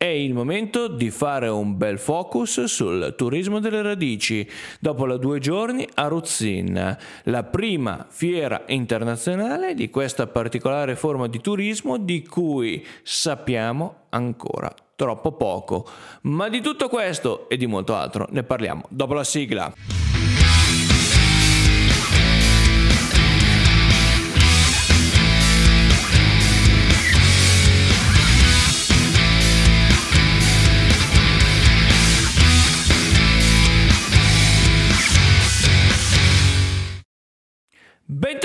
È il momento di fare un bel focus sul turismo delle radici dopo la due giorni a Ruzzin, la prima fiera internazionale di questa particolare forma di turismo di cui sappiamo ancora troppo poco. Ma di tutto questo e di molto altro ne parliamo dopo la sigla.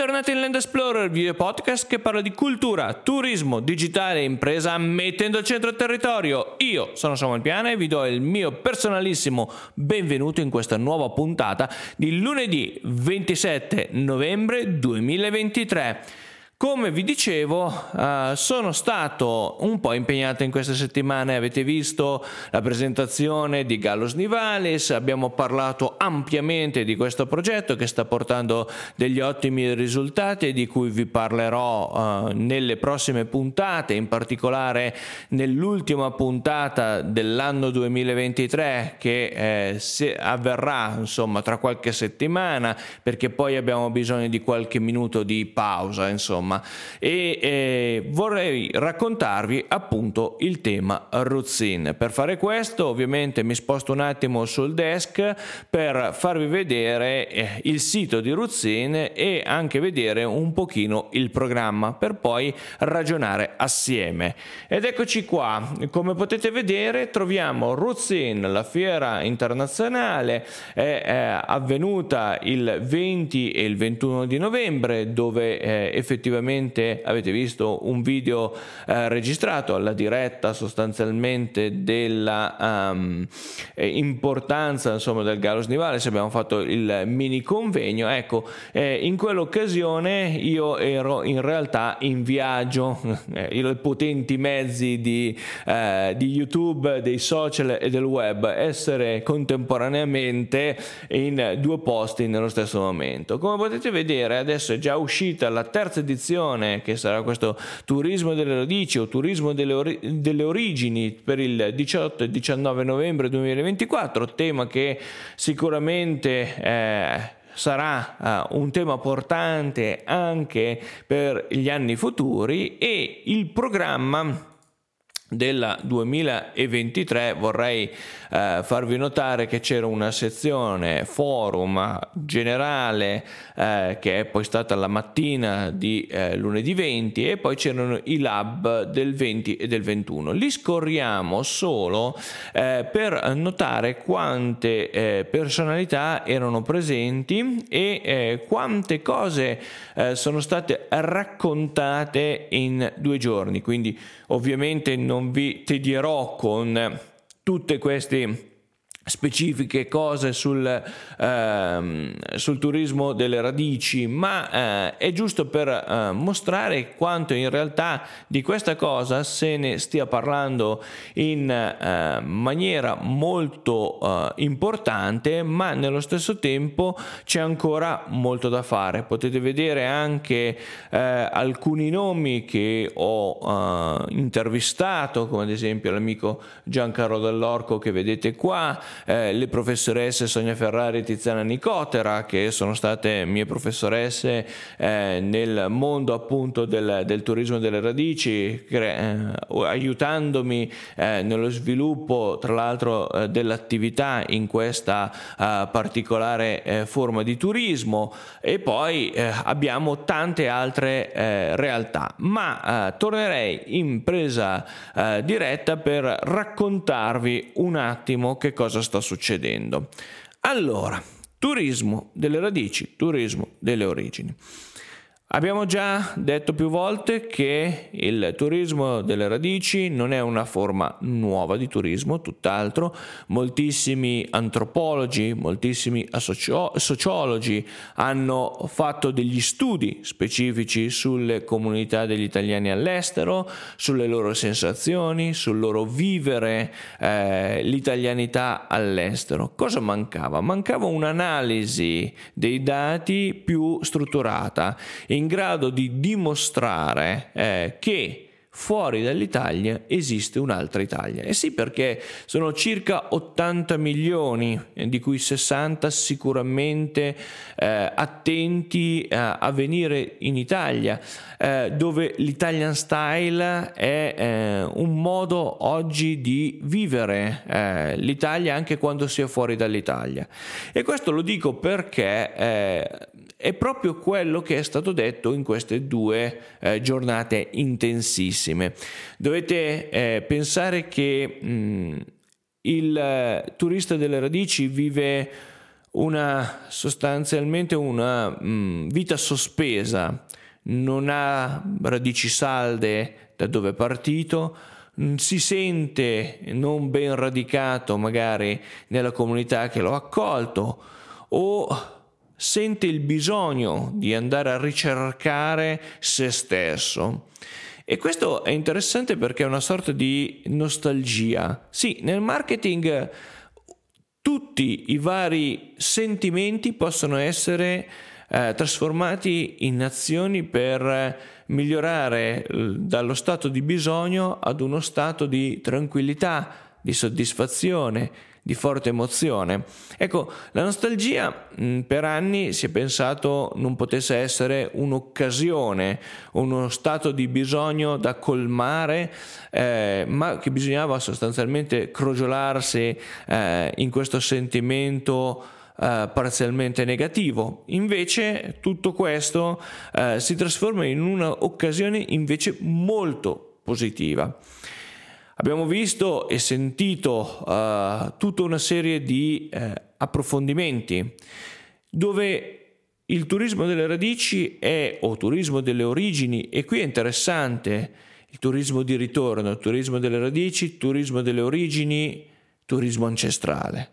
Bentornati in Land Explorer, video podcast che parla di cultura, turismo, digitale e impresa mettendo al centro il territorio. Io sono Samuel Piana e vi do il mio personalissimo benvenuto in questa nuova puntata di lunedì 27 novembre 2023. Come vi dicevo, uh, sono stato un po' impegnato in queste settimane, avete visto la presentazione di Gallos Nivalis, abbiamo parlato ampiamente di questo progetto che sta portando degli ottimi risultati di cui vi parlerò uh, nelle prossime puntate, in particolare nell'ultima puntata dell'anno 2023 che eh, avverrà insomma tra qualche settimana perché poi abbiamo bisogno di qualche minuto di pausa insomma insomma, e eh, vorrei raccontarvi appunto il tema Ruzzin. Per fare questo ovviamente mi sposto un attimo sul desk per farvi vedere eh, il sito di Ruzzin e anche vedere un pochino il programma per poi ragionare assieme. Ed eccoci qua, come potete vedere troviamo Ruzzin, la fiera internazionale, è, è avvenuta il 20 e il 21 di novembre dove eh, effettivamente sicuramente avete visto un video eh, registrato alla diretta sostanzialmente della um, importanza insomma, del Gallos Nivales, abbiamo fatto il mini convegno, ecco, eh, in quell'occasione io ero in realtà in viaggio, eh, i potenti mezzi di, eh, di YouTube, dei social e del web, essere contemporaneamente in due posti nello stesso momento. Come potete vedere adesso è già uscita la terza edizione edizione, che sarà questo turismo delle radici o turismo delle, ori- delle origini per il 18 e 19 novembre 2024, tema che sicuramente... Eh, sarà uh, un tema portante anche per gli anni futuri e il programma del 2023 vorrei eh, farvi notare che c'era una sezione forum generale eh, che è poi stata la mattina di eh, lunedì 20 e poi c'erano i lab del 20 e del 21 li scorriamo solo eh, per notare quante eh, personalità erano presenti e eh, quante cose sono state raccontate in due giorni. Quindi ovviamente non non vi tedierò con tutte queste specifiche cose sul, ehm, sul, turismo delle radici, ma eh, è giusto per eh, mostrare quanto in realtà di questa cosa se ne stia parlando in eh, maniera molto eh, importante, ma nello stesso tempo c'è ancora molto da fare. Potete vedere anche eh, alcuni nomi che ho eh, intervistato, come ad esempio l'amico Giancarlo Dell'Orco che vedete qua, eh, le professoresse Sonia Ferrari e Tiziana Nicotera, che sono state mie professoresse eh, nel mondo appunto del, del turismo delle radici, cre- eh, aiutandomi eh, nello sviluppo tra l'altro eh, dell'attività in questa particolare forma di turismo. E poi abbiamo tante altre realtà, ma tornerei in presa diretta per raccontarvi un attimo che cosa sta succedendo. Allora, turismo delle radici, turismo delle origini. Abbiamo già detto più volte che il turismo delle radici non è una forma nuova di turismo, tutt'altro moltissimi antropologi, moltissimi socio- sociologi hanno fatto degli studi specifici sulle comunità degli italiani all'estero, sulle loro sensazioni, sul loro vivere eh, l'italianità all'estero. Cosa mancava? Mancava un'analisi dei dati più strutturata in grado di dimostrare eh, che fuori dall'Italia esiste un'altra Italia. E eh sì, perché sono circa 80 milioni, eh, di cui 60 sicuramente eh, attenti eh, a, venire in Italia, eh, dove l'Italian style è eh, un modo oggi di vivere l'Italia anche quando si è fuori dall'Italia. E questo lo dico perché è proprio quello che è stato detto in queste due eh, giornate intensissime. Dovete eh, pensare che mh, mm, il eh, turista delle radici vive una sostanzialmente una mh, mm, vita sospesa, non ha radici salde da dove è partito, mm, si sente non ben radicato magari nella comunità che lo ha accolto o sente il bisogno di andare a ricercare se stesso. E questo è interessante perché è una sorta di nostalgia. Sì, nel marketing tutti i vari sentimenti possono essere eh, trasformati in azioni per migliorare dallo stato di bisogno ad uno stato di tranquillità, di soddisfazione, di forte emozione. Ecco, la nostalgia mh, per anni si è pensato non potesse essere un'occasione, uno stato di bisogno da colmare, eh, ma che bisognava sostanzialmente crogiolarsi eh, in questo sentimento Uh, parzialmente negativo. Invece tutto questo uh, si trasforma in un'occasione invece molto positiva. Abbiamo visto e sentito uh, tutta una serie di uh, approfondimenti dove il turismo delle radici è, o turismo delle origini, e qui è interessante il turismo di ritorno, il turismo delle radici, turismo delle origini, turismo ancestrale.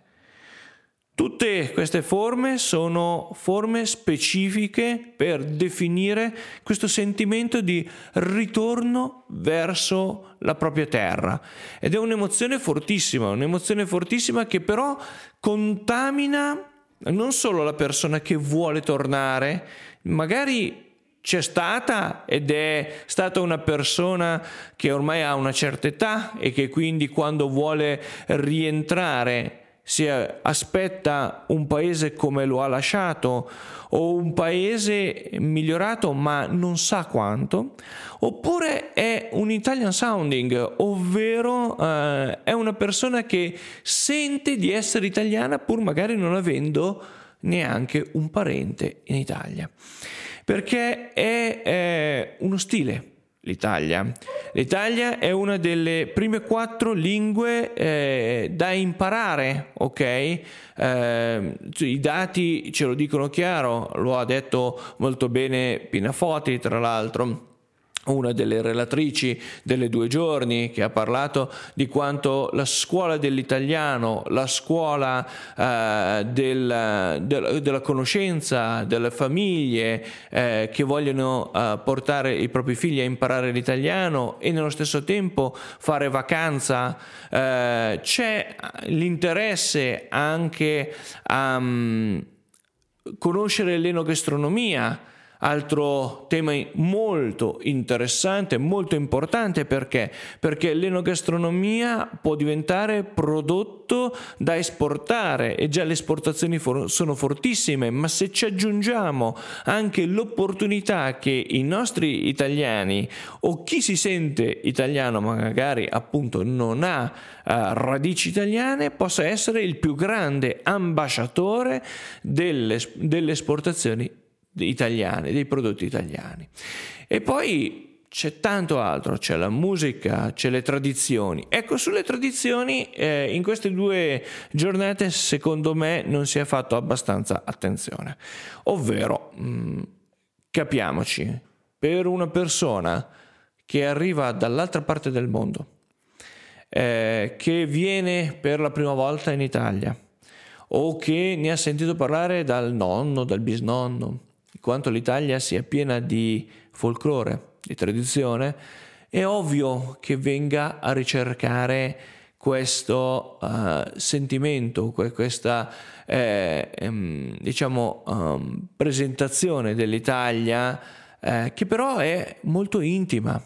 Tutte queste forme sono forme specifiche per definire questo sentimento di ritorno verso la propria terra. Ed è un'emozione fortissima, un'emozione fortissima che però contamina non solo la persona che vuole tornare, magari c'è stata ed è stata una persona che ormai ha una certa età e che quindi quando vuole rientrare si aspetta un paese come lo ha lasciato o un paese migliorato ma non sa quanto, oppure è un Italian sounding, ovvero eh, è una persona che sente di essere italiana pur magari non avendo neanche un parente in Italia, perché è, è uno stile l'Italia. L'Italia è una delle prime quattro lingue eh, da imparare, ok? Eh, I dati ce lo dicono chiaro, lo ha detto molto bene Pinafoti, tra l'altro una delle relatrici delle due giorni che ha parlato di quanto la scuola dell'italiano, la scuola eh, del, del, della conoscenza, delle famiglie eh, che vogliono eh, portare i propri figli a imparare l'italiano e nello stesso tempo fare vacanza, eh, c'è l'interesse anche a um, conoscere l'enogastronomia Altro tema molto interessante, molto importante perché? Perché l'enogastronomia può diventare prodotto da esportare e già le esportazioni for- sono fortissime, ma se ci aggiungiamo anche l'opportunità che i nostri italiani o chi si sente italiano ma magari appunto non ha uh, radici italiane possa essere il più grande ambasciatore delle, delle esportazioni italiane, dei prodotti italiani. E poi c'è tanto altro, c'è la musica, c'è le tradizioni. Ecco, sulle tradizioni eh, in queste due giornate secondo me non si è fatto abbastanza attenzione. Ovvero, mh, mm, capiamoci, per una persona che arriva dall'altra parte del mondo, eh, che viene per la prima volta in Italia, o che ne ha sentito parlare dal nonno, dal bisnonno, quanto l'Italia sia piena di folklore, di tradizione, è ovvio che venga a ricercare questo uh, sentimento, questa eh, ehm, diciamo, um, presentazione dell'Italia eh, che però è molto intima,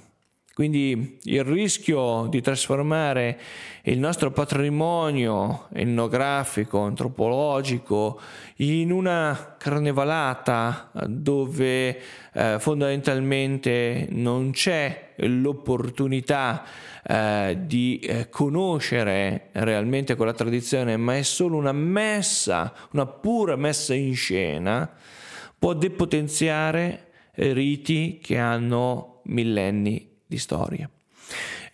Quindi il rischio di trasformare il nostro patrimonio etnografico, antropologico in una carnevalata dove eh, fondamentalmente non c'è l'opportunità eh, di eh, conoscere realmente quella tradizione, ma è solo una messa, una pura messa in scena, può depotenziare riti che hanno millenni di storia.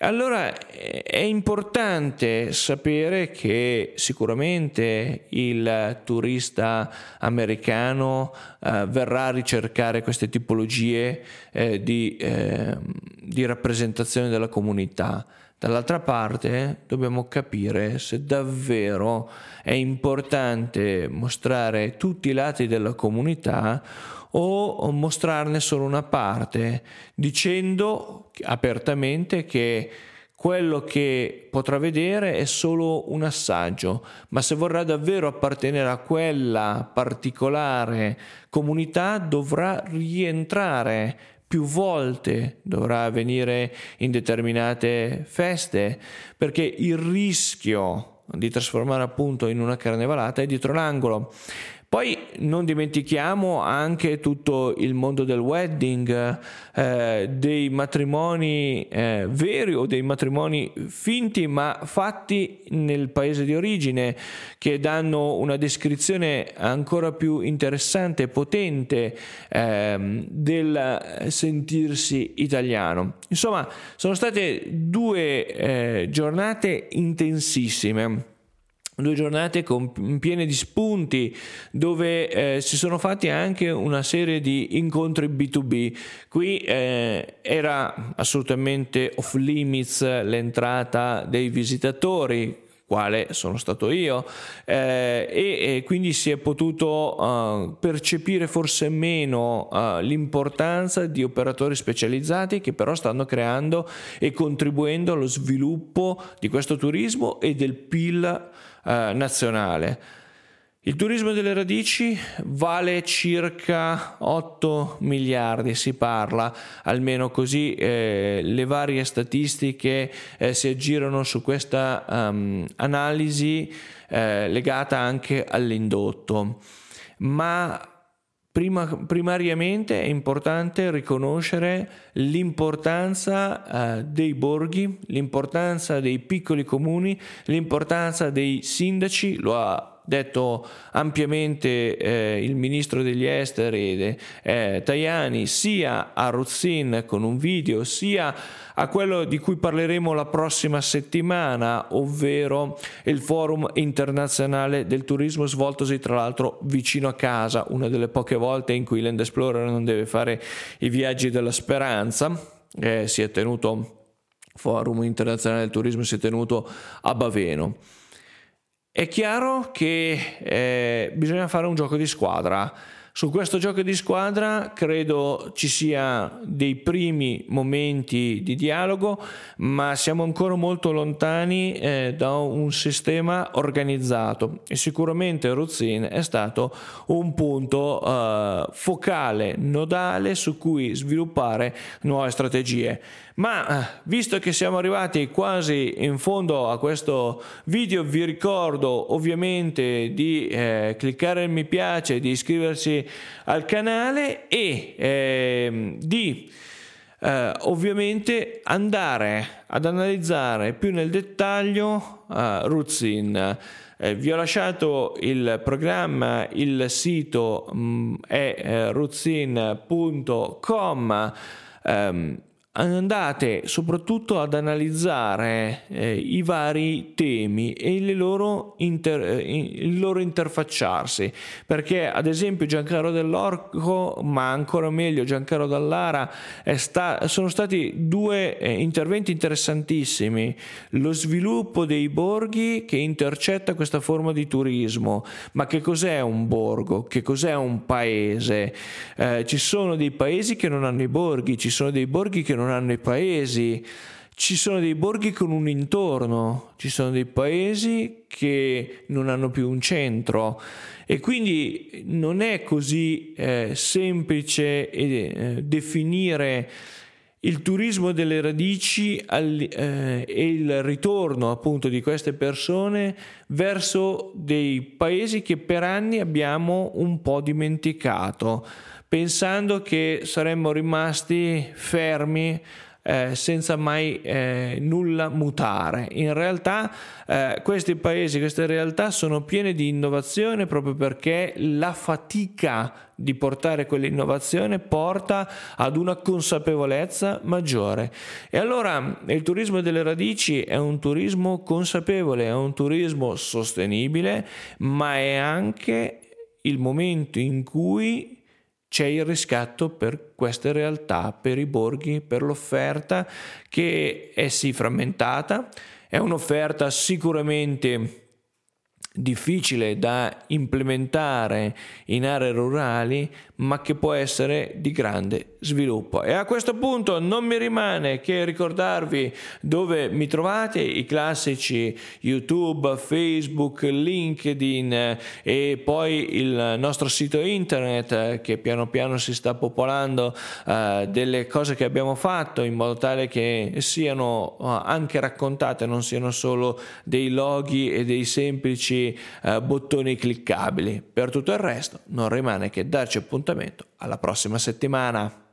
Allora è importante sapere che sicuramente il turista americano eh, verrà a ricercare queste tipologie eh, di, eh, di rappresentazione della comunità. Dall'altra parte dobbiamo capire se davvero è importante mostrare tutti i lati della comunità o mostrarne solo una parte, dicendo apertamente che quello che potrà vedere è solo un assaggio, ma se vorrà davvero appartenere a quella particolare comunità dovrà rientrare più volte, dovrà venire in determinate feste, perché il rischio di trasformare appunto in una carnevalata è dietro l'angolo. Poi non dimentichiamo anche tutto il mondo del wedding, eh, dei matrimoni eh, veri o dei matrimoni finti ma fatti nel paese di origine che danno una descrizione ancora più interessante e potente eh, del sentirsi italiano. Insomma, sono state due eh, giornate intensissime due giornate con, piene di spunti dove eh, si sono fatti anche una serie di incontri B2B. Qui eh, era assolutamente off limits l'entrata dei visitatori quale sono stato io, eh, e, e, quindi si è potuto uh, percepire forse meno uh, l'importanza di operatori specializzati che però stanno creando e contribuendo allo sviluppo di questo turismo e del PIL uh, nazionale. Il turismo delle radici vale circa 8 miliardi, si parla, almeno così eh, le varie statistiche eh, si aggirano su questa um, analisi eh, legata anche all'indotto. Ma prima, primariamente è importante riconoscere l'importanza eh, dei borghi, l'importanza dei piccoli comuni, l'importanza dei sindaci, lo ha detto ampiamente eh, il ministro degli esteri eh, Tajani sia a Ruzzin con un video sia a quello di cui parleremo la prossima settimana, ovvero il forum internazionale del turismo svoltosi tra l'altro vicino a casa, una delle poche volte in cui Land Explorer non deve fare i viaggi della speranza, eh, si è tenuto forum internazionale del turismo si è tenuto a Baveno. È chiaro che eh, bisogna fare un gioco di squadra. Su questo gioco di squadra credo ci sia dei primi momenti di dialogo, ma siamo ancora molto lontani eh, da un sistema organizzato e sicuramente Ruzzin è stato un punto eh, focale, nodale su cui sviluppare nuove strategie. Ma eh, visto che siamo arrivati quasi in fondo a questo video, vi ricordo ovviamente di eh, cliccare il mi piace, di iscriversi al canale e eh, di eh, ovviamente andare ad analizzare più nel dettaglio uh, Ruzin. Eh, vi ho lasciato il programma, il sito mh, mm, è eh, ruzin.com. Um, andate soprattutto ad analizzare eh, i vari temi e loro inter- eh, il loro interfacciarsi. Perché ad esempio Giancarlo Dell'Orco ma ancora meglio Giancarlo Dallara sta- sono stati due eh, interventi interessantissimi. Lo sviluppo dei borghi che intercetta questa forma di turismo. Ma che cos'è un borgo? Che cos'è un paese? Eh, ci sono dei paesi che non hanno i borghi ci sono dei borghi che non hanno i paesi, ci sono dei borghi con un intorno, ci sono dei paesi che non hanno più un centro. E quindi non è così eh, semplice eh, definire il turismo delle radici eh, e il ritorno appunto di queste persone verso dei paesi che per anni abbiamo un po' dimenticato, pensando che saremmo rimasti fermi eh, senza mai eh, nulla mutare. In realtà eh, questi paesi, queste realtà sono piene di innovazione proprio perché la fatica di portare quell'innovazione porta ad una consapevolezza maggiore. E allora il turismo delle radici è un turismo consapevole, è un turismo sostenibile, ma è anche il momento in cui c'è il riscatto per queste realtà, per i borghi, per l'offerta che è sì frammentata, è un'offerta sicuramente difficile da implementare in aree rurali, ma che può essere di grande sviluppo. E a questo punto non mi rimane che ricordarvi dove mi trovate, i classici YouTube, Facebook, LinkedIn e poi il nostro sito internet che piano piano si sta popolando uh, delle cose che abbiamo fatto in modo tale che siano uh, anche raccontate, non siano solo dei loghi e dei semplici eh, bottoni cliccabili. Per tutto il resto non rimane che darci appuntamento alla prossima settimana.